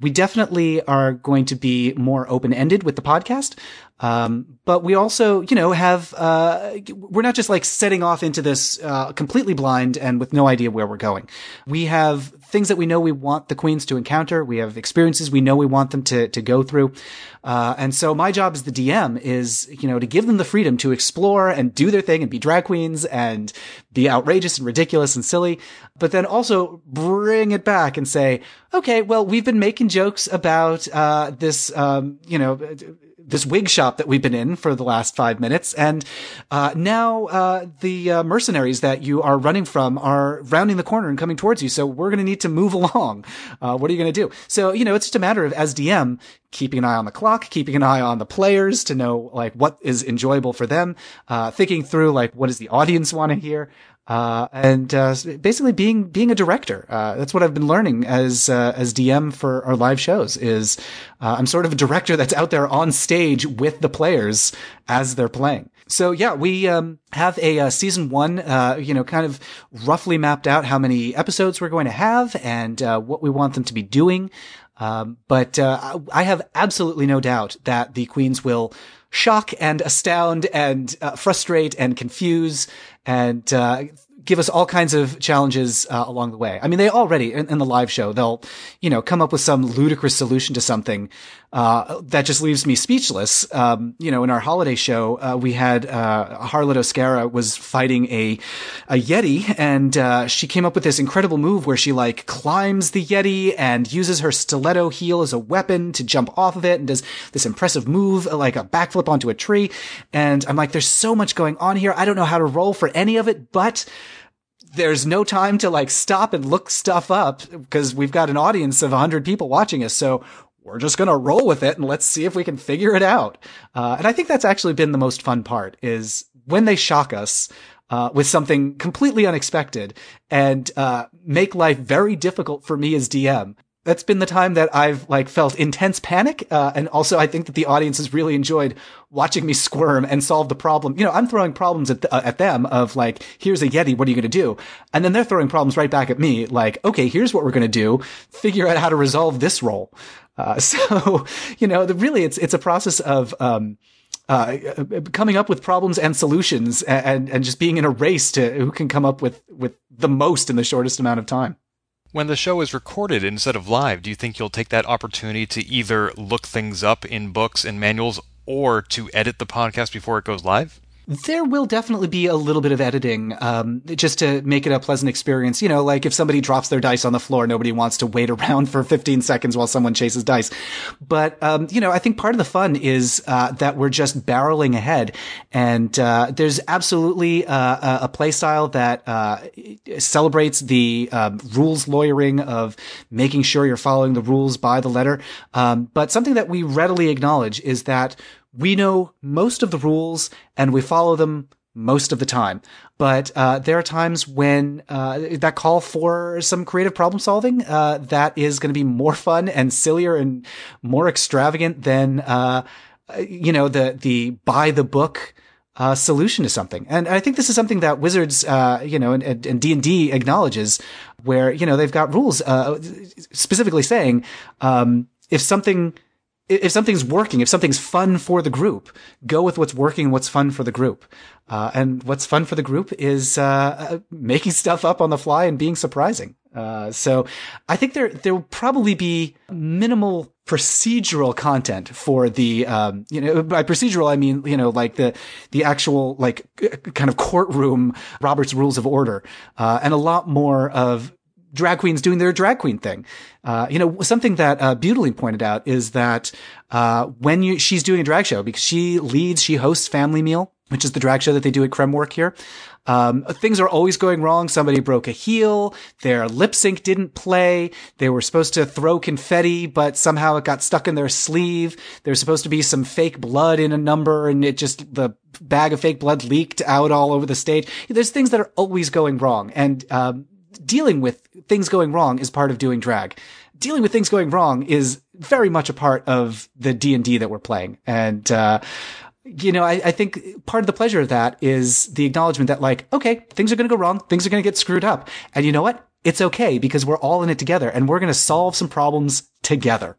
We definitely are going to be more open ended with the podcast. Um, but we also, you know, have, uh, we're not just like setting off into this, uh, completely blind and with no idea where we're going. We have things that we know we want the queens to encounter. We have experiences we know we want them to, to go through. Uh, and so my job as the DM is, you know, to give them the freedom to explore and do their thing and be drag queens and be outrageous and ridiculous and silly, but then also bring it back and say, okay, well, we've been making jokes about, uh, this, um, you know, this wig shop that we've been in for the last five minutes, and uh, now uh, the uh, mercenaries that you are running from are rounding the corner and coming towards you. So we're going to need to move along. Uh, what are you going to do? So you know, it's just a matter of as DM keeping an eye on the clock, keeping an eye on the players to know like what is enjoyable for them, uh, thinking through like what does the audience want to hear. Uh, and uh, basically being being a director. Uh, that's what I've been learning as uh, as DM for our live shows. Is uh, I'm sort of a director that's out there on stage with the players as they're playing. So yeah, we um, have a uh, season one, you know, kind of roughly mapped out how many episodes we're going to have and what we want them to be doing. Um, but I have absolutely no doubt that the queens will shock and astound and uh, frustrate and confuse and uh, give us all kinds of challenges uh, along the way. I mean, they already in, in, the live show they'll you know come up with some ludicrous solution to something uh, that just leaves me speechless. Um, you know, in our holiday show, uh, we had uh, Harlot Oscara was fighting a a yeti, and uh, she came up with this incredible move where she like climbs the yeti and uses her stiletto heel as a weapon to jump off of it, and does this impressive move like a backflip onto a tree. And I'm like, there's so much going on here. I don't know how to roll for any of it, but there's no time to like stop and look stuff up because we've got an audience of 100 people watching us. So we're just going to roll with it and let's see if we can figure it out. Uh, and I think that's actually been the most fun part is when they shock us. Uh, with something completely unexpected and uh, make life very difficult for me as DM that's been the time that I've like felt intense panic. Uh, and also I think that the audience has really enjoyed watching me squirm and solve the problem. You know, I'm throwing problems at, the, uh, at them of like, here's a Yeti. What are you going to do? And then they're throwing problems right back at me. Like, okay, here's what we're going to do. Figure out how to resolve this role. Uh, so, you know, the, really it's, it's a process of, um, uh, coming up with problems and solutions and, and just being in a race to who can come up with, with the most in the shortest amount of time. When the show is recorded instead of live, do you think you'll take that opportunity to either look things up in books and manuals or to edit the podcast before it goes live? There will definitely be a little bit of editing, um, just to make it a pleasant experience. You know, like if somebody drops their dice on the floor, nobody wants to wait around for 15 seconds while someone chases dice. But, um, you know, I think part of the fun is, uh, that we're just barreling ahead. And, uh, there's absolutely, uh, a play style that, uh, celebrates the, um, rules lawyering of making sure you're following the rules by the letter. Um, but something that we readily acknowledge is that we know most of the rules and we follow them most of the time. But uh, there are times when uh, that call for some creative problem solving uh, that is going to be more fun and sillier and more extravagant than uh, you know the the by the book. Uh, solution to something, and I think this is something that Wizards, uh, you know, and D and D acknowledges, where you know they've got rules specifically saying um, if something if something's working, if something's fun for the group, go with what's working, and what's fun for the group. Uh, and what's fun for the group is uh, uh, making stuff up on the fly and being surprising. Uh, so I think there there will probably be minimal procedural content for the um, you know by procedural I mean you know like the the actual like kind of courtroom Robert's Rules of Order uh, and a lot more of drag queens doing their drag queen thing. Uh, you know, something that uh, Butylene pointed out is that uh, when you she's doing a drag show because she leads, she hosts Family Meal, which is the drag show that they do at Kremwerk here. Um, things are always going wrong. Somebody broke a heel. Their lip sync didn't play. They were supposed to throw confetti, but somehow it got stuck in their sleeve. There's supposed to be some fake blood in a number and it just, the bag of fake blood leaked out all over the stage. There's things that are always going wrong. And, um, dealing with things going wrong is part of doing drag. Dealing with things going wrong is very much a part of the D and D that we're playing. And, uh, you know, I, I, think part of the pleasure of that is the acknowledgement that like, okay, things are going to go wrong. Things are going to get screwed up. And you know what? It's okay because we're all in it together and we're going to solve some problems together.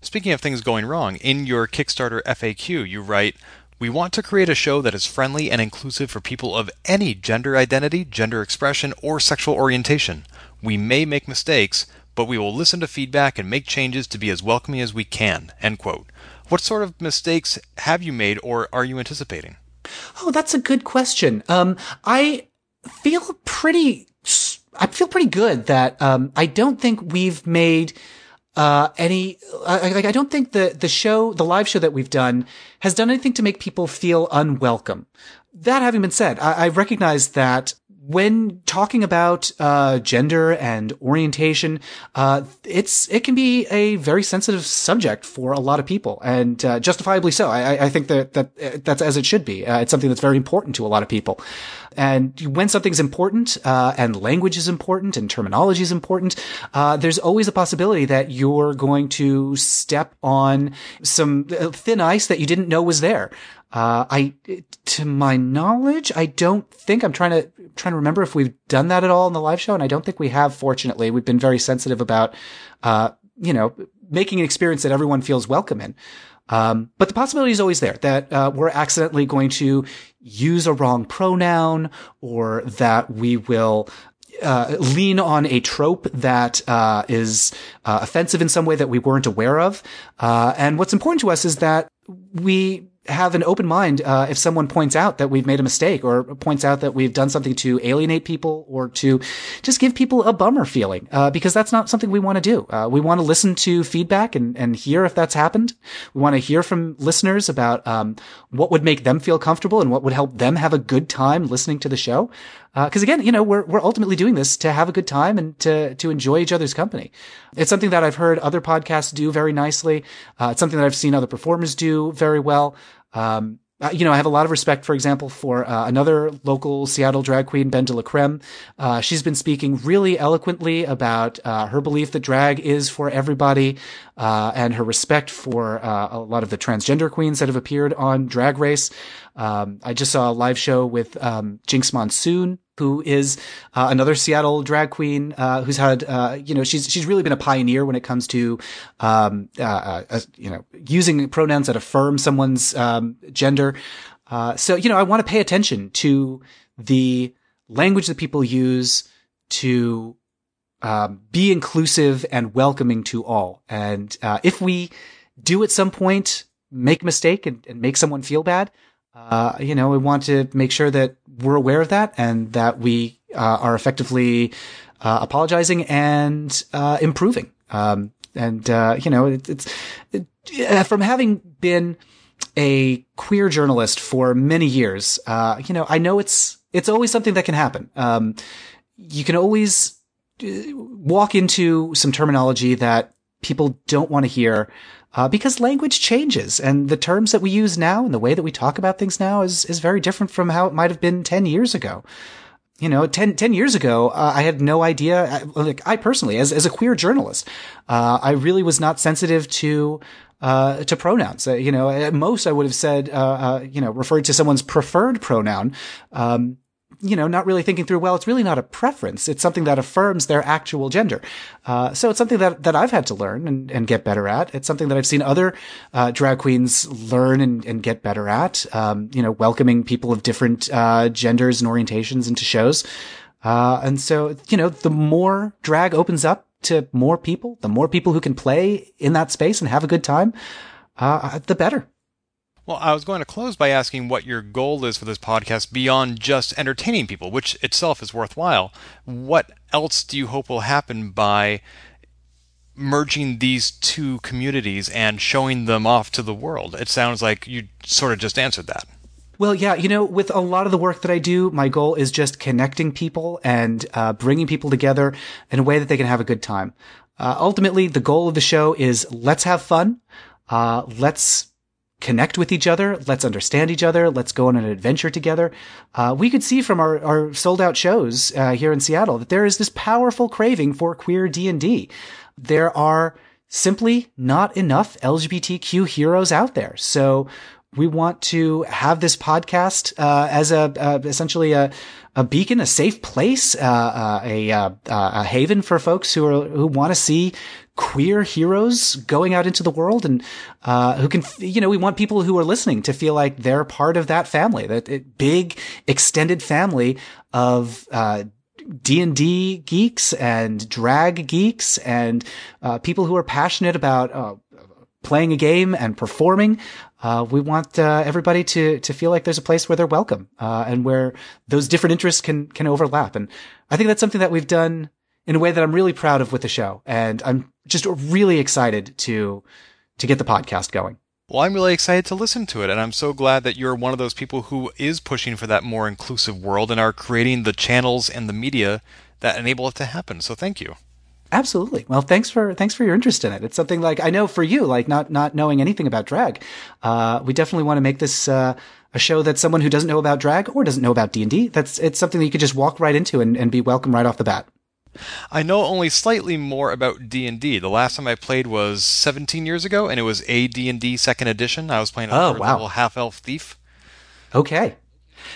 Speaking of things going wrong, in your Kickstarter FAQ, you write, we want to create a show that is friendly and inclusive for people of any gender identity, gender expression, or sexual orientation. We may make mistakes, but we will listen to feedback and make changes to be as welcoming as we can. End quote. What sort of mistakes have you made or are you anticipating? Oh, that's a good question. Um, I feel pretty, I feel pretty good that um, I don't think we've made uh, any, like, I don't think the, the show, the live show that we've done has done anything to make people feel unwelcome. That having been said, I, I recognize that when talking about uh, gender and orientation, uh, it's it can be a very sensitive subject for a lot of people, and uh, justifiably so. I, I, think that that that's as it should be. Uh, it's something that's very important to a lot of people. And when something's important, uh, and language is important, and terminology is important, uh, there's always a possibility that you're going to step on some thin ice that you didn't know was there. Uh, I, to my knowledge, I don't think I'm trying to trying to remember if we've done that at all in the live show, and I don't think we have. Fortunately, we've been very sensitive about, uh, you know, making an experience that everyone feels welcome in. Um, but the possibility is always there that uh, we're accidentally going to use a wrong pronoun, or that we will uh, lean on a trope that uh, is uh, offensive in some way that we weren't aware of. Uh, and what's important to us is that we have an open mind uh, if someone points out that we've made a mistake or points out that we've done something to alienate people or to just give people a bummer feeling uh, because that's not something we want to do uh, we want to listen to feedback and, and hear if that's happened we want to hear from listeners about um, what would make them feel comfortable and what would help them have a good time listening to the show because uh, again, you know, we're we're ultimately doing this to have a good time and to to enjoy each other's company. It's something that I've heard other podcasts do very nicely. Uh, it's something that I've seen other performers do very well. Um, uh, you know, I have a lot of respect, for example, for uh, another local Seattle drag queen, BenDeLaCreme. Uh, she's been speaking really eloquently about uh, her belief that drag is for everybody, uh, and her respect for uh, a lot of the transgender queens that have appeared on Drag Race. Um, I just saw a live show with um, Jinkx Monsoon, who is uh, another Seattle drag queen uh, who's had, uh, you know, she's she's really been a pioneer when it comes to, um, uh, uh, you know, using pronouns that affirm someone's um, gender. Uh, so you know, I want to pay attention to the language that people use to um, be inclusive and welcoming to all. And if we do at some point make a mistake and, and make someone feel bad, uh, you know, we want to make sure that we're aware of that and that we uh, are effectively uh, apologizing and uh, improving. Um, and uh, you know, it, it's it, from having been a queer journalist for many years. you know, I know it's it's always something that can happen. Um, you can always walk into some terminology that people don't want to hear uh, because language changes and the terms that we use now and the way that we talk about things now is, is very different from how it might have been 10 years ago. You know, 10, 10 years ago, uh, I had no idea, uh, like I personally, as, as a queer journalist, uh, I really was not sensitive to, uh, to pronouns. Uh, you know, at most I would have said, you know, referred to someone's preferred pronoun. Um, you know, not really thinking through, well, it's really not a preference. It's something that affirms their actual gender. Uh, so it's something that, that I've had to learn and, and get better at. It's something that I've seen other, uh, drag queens learn and, and get better at. Um, you know, welcoming people of different, uh, genders and orientations into shows. Uh, and so, you know, the more drag opens up to more people, the more people who can play in that space and have a good time, uh, the better. Well, I was going to close by asking what your goal is for this podcast beyond just entertaining people, which itself is worthwhile. What else do you hope will happen by merging these two communities and showing them off to the world? It sounds like you sort of just answered that. Well, yeah, you know, with a lot of the work that I do, my goal is just connecting people and uh, bringing people together in a way that they can have a good time. Uh, ultimately, the goal of the show is let's have fun. Uh, let's connect with each other. Let's understand each other. Let's go on an adventure together. Uh, we could see from our, our sold out shows uh, here in Seattle that there is this powerful craving for queer D and D. There are simply not enough LGBTQ heroes out there. So we want to have this podcast uh, as a uh, essentially a, a beacon, a safe place, uh, uh a, uh, a haven for folks who are who want to see queer heroes going out into the world and uh, who can you know we want people who are listening to feel like they're part of that family that big extended family of uh, D&D geeks and drag geeks and uh, people who are passionate about uh, playing a game and performing. Uh, we want uh, everybody to to feel like there's a place where they're welcome and where those different interests can can overlap. And I think that's something that we've done in a way that I'm really proud of with the show. And I'm just really excited to, to get the podcast going. Well, I'm really excited to listen to it, and I'm so glad that you're one of those people who is pushing for that more inclusive world and are creating the channels and the media that enable it to happen. So thank you. Absolutely. Well, thanks for thanks for your interest in it. It's something like I know for you, like not not knowing anything about drag, uh, we definitely want to make this uh, a show that someone who doesn't know about drag or doesn't know about D and D, that's it's something that you could just walk right into and, and be welcome right off the bat. I know only slightly more about D&D. The last time I played was 17 years ago, and it was a D&D second edition. I was playing a Oh, wow. level half-elf thief. Okay.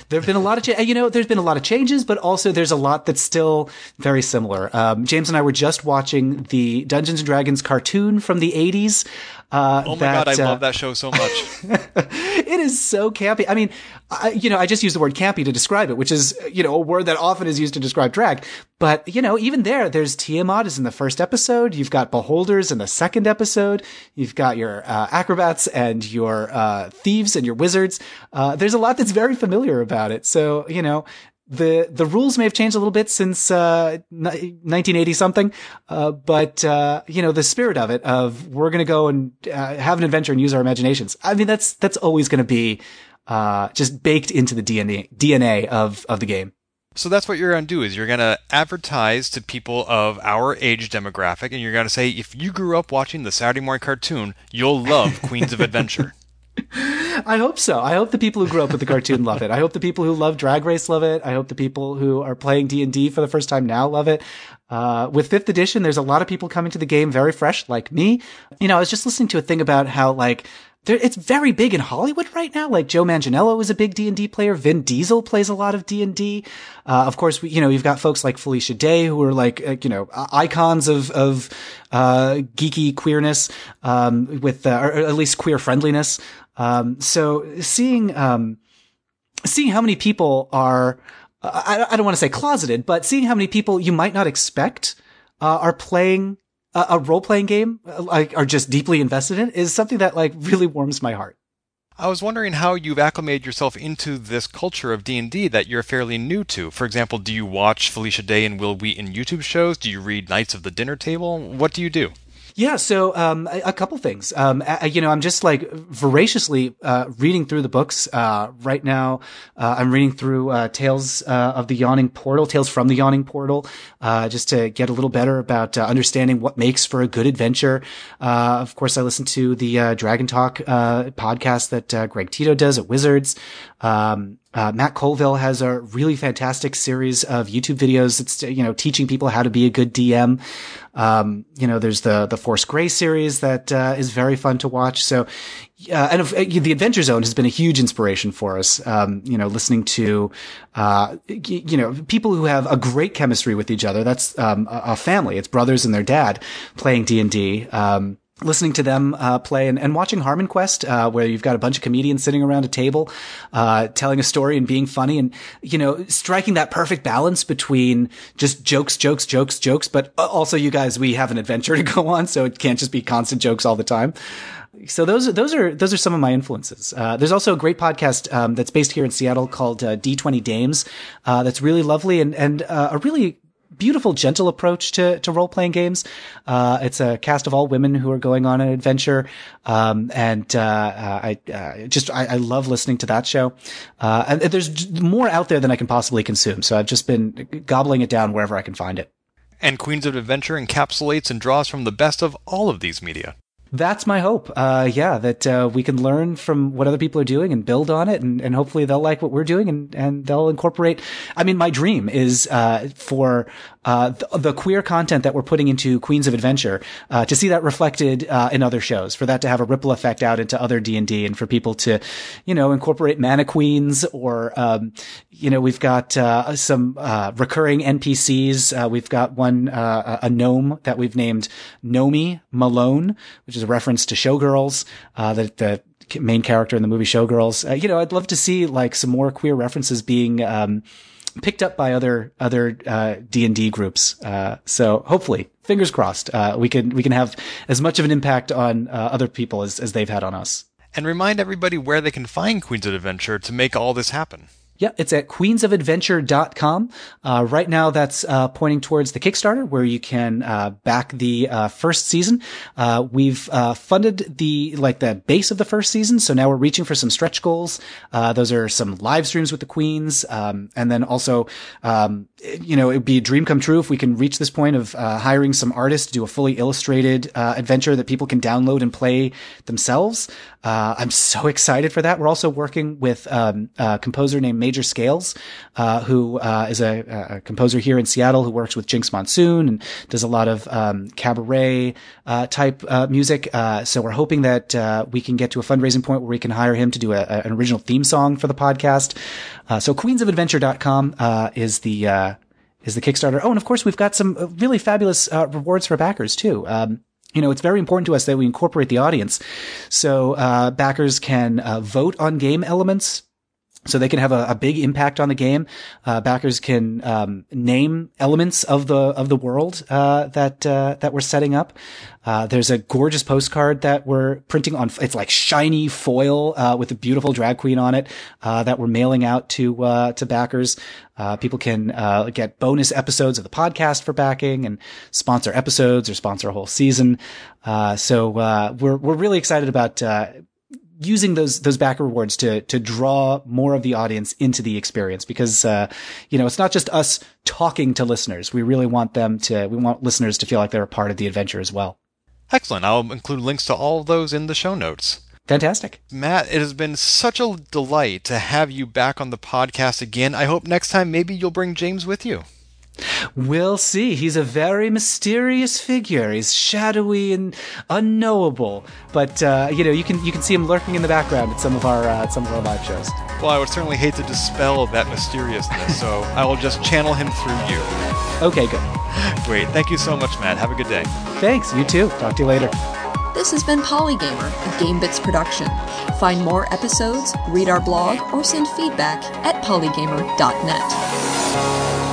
There have been a lot of, cha- you know, there's been a lot of changes, but also there's a lot that's still very similar. Um, James and I were just watching the Dungeons and Dragons cartoon from the 80s. Uh, Oh my god, I uh, love that show so much. it is so campy. I mean, I, you know, I just use the word campy to describe it, which is, you know, a word that often is used to describe drag. But, you know, even there, there's Tiamat is in the first episode. You've got Beholders in the second episode. You've got your uh, acrobats and your uh, thieves and your wizards. Uh, there's a lot that's very familiar about it. So, you know, the the rules may have changed a little bit since uh, 1980 something, uh, but uh, you know the spirit of it of we're going to go and uh, have an adventure and use our imaginations. I mean that's that's always going to be uh, just baked into the DNA DNA of of the game. So that's what you're going to do is you're going to advertise to people of our age demographic and you're going to say if you grew up watching the Saturday morning cartoon, you'll love Queens of Adventure. I hope so. I hope the people who grew up with the cartoon love it. I hope the people who love Drag Race love it. I hope the people who are playing D and D for the first time now love it. Uh, with fifth edition, there's a lot of people coming to the game very fresh, like me. You know, I was just listening to a thing about how like it's very big in Hollywood right now. Like Joe Manganiello is a big D and D player. Vin Diesel plays a lot of D and D. Uh, of course, we, you know, you've got folks like Felicia Day who are like, uh, you know, icons of, of, uh, geeky queerness, um, with, uh, or at least queer friendliness. Um, so seeing, um, seeing how many people are, I, I don't want to say closeted, but seeing how many people you might not expect, uh, are playing a, a role playing game, uh, like, are just deeply invested in is something that like really warms my heart. I was wondering how you've acclimated yourself into this culture of D&D that you're fairly new to. For example, do you watch Felicia Day and Wil Wheaton YouTube shows? Do you read Knights of the Dinner Table? What do you do? Yeah, so um, a, a couple things. Um, I, you know, I'm just like voraciously uh, reading through the books uh, right now. Uh, I'm reading through uh, Tales uh, of the Yawning Portal, Tales from the Yawning Portal, uh, just to get a little better about understanding what makes for a good adventure. Uh, of course, I listen to the uh, Dragon Talk uh, podcast that Greg Tito does at Wizards. Um, uh, Matt Colville has a really fantastic series of YouTube videos. It's you know teaching people how to be a good DM. Um, you know, there's the the Force Grey series that uh, is very fun to watch. So, uh, and uh, the Adventure Zone has been a huge inspiration for us. Um, you know, listening to uh, you know people who have a great chemistry with each other. That's um, a, a family. It's brothers and their dad playing D and D. Um, listening to them uh, play and, and watching Harmon Quest, uh, where you've got a bunch of comedians sitting around a table, uh, telling a story and being funny and, you know, striking that perfect balance between just jokes, jokes, jokes, jokes, but also you guys, we have an adventure to go on, so it can't just be constant jokes all the time. So those are those are those are some of my influences. Uh, there's also a great podcast um, that's based here in Seattle called uh, D20 Dames. Uh, that's really lovely and and uh, a really beautiful, gentle approach to, to role playing games. Uh, it's a cast of all women who are going on an adventure. Um, and, uh, uh, I, uh, just, I, I love listening to that show. Uh, and there's more out there than I can possibly consume. So I've just been gobbling it down wherever I can find it. And Queens of Adventure encapsulates and draws from the best of all of these media. That's my hope. Uh, yeah, that, uh, we can learn from what other people are doing and build on it. And, and hopefully they'll like what we're doing and, and they'll incorporate. I mean, my dream is, uh, for, uh, the, the queer content that we're putting into Queens of Adventure, uh, to see that reflected, uh, in other shows, for that to have a ripple effect out into other D&D and for people to, you know, incorporate mannequeens or, um, you know, we've got, uh, some, uh, recurring NPCs. Uh, we've got one, uh, a gnome that we've named Nomi Malone, which is a reference to Showgirls, uh, the, the main character in the movie Showgirls. You know, I'd love to see like some more queer references being, um, picked up by other, other, uh, D&D groups. Uh, so hopefully, fingers crossed, uh, we can, we can have as much of an impact on, uh, other people as, as they've had on us. And remind everybody where they can find Queens of Adventure to make all this happen. Yeah, it's at queensofadventure.com. Uh, right now, that's uh, pointing towards the Kickstarter where you can uh, back the uh, first season. Uh, we've uh, funded the like the base of the first season, so now we're reaching for some stretch goals. those are some live streams with the queens, um, and then also, um, you know, it'd be a dream come true if we can reach this point of hiring some artists to do a fully illustrated adventure that people can download and play themselves. I'm so excited for that. We're also working with um, a composer named Major Scales, uh, who uh, is a, a, composer here in Seattle who works with Jinkx Monsoon and does a lot of um, cabaret uh, type uh, music. Uh, so we're hoping that uh, we can get to a fundraising point where we can hire him to do a, an original theme song for the podcast. so queensofadventure.com is the is the Kickstarter. Oh, and of course we've got some really fabulous rewards for backers too. Um, you know, it's very important to us that we incorporate the audience. So, uh, backers can uh, vote on game elements so they can have a, a big impact on the game. Uh, backers can um, name elements of the of the world uh, that uh, that we're setting up. Uh, there's a gorgeous postcard that we're printing on. It's like shiny foil uh, with a beautiful drag queen on it uh, that we're mailing out to to backers. people can get bonus episodes of the podcast for backing and sponsor episodes or sponsor a whole season. so we're we're really excited about using those those backer rewards to to draw more of the audience into the experience because uh, you know it's not just us talking to listeners. We really want them to we want listeners to feel like they're a part of the adventure as well. Excellent. I'll include links to all of those in the show notes. Fantastic. Matt, it has been such a delight to have you back on the podcast again. I hope next time maybe you'll bring James with you. We'll see. He's a very mysterious figure. He's shadowy and unknowable, but uh, you know you can you can see him lurking in the background at some of our uh, some of our live shows. Well, I would certainly hate to dispel that mysteriousness, so I will just channel him through you. Okay, good. Great. Thank you so much, Matt. Have a good day. Thanks. You too. Talk to you later. This has been Polygamer, a GameBits production. Find more episodes, read our blog, or send feedback at polygamer.net.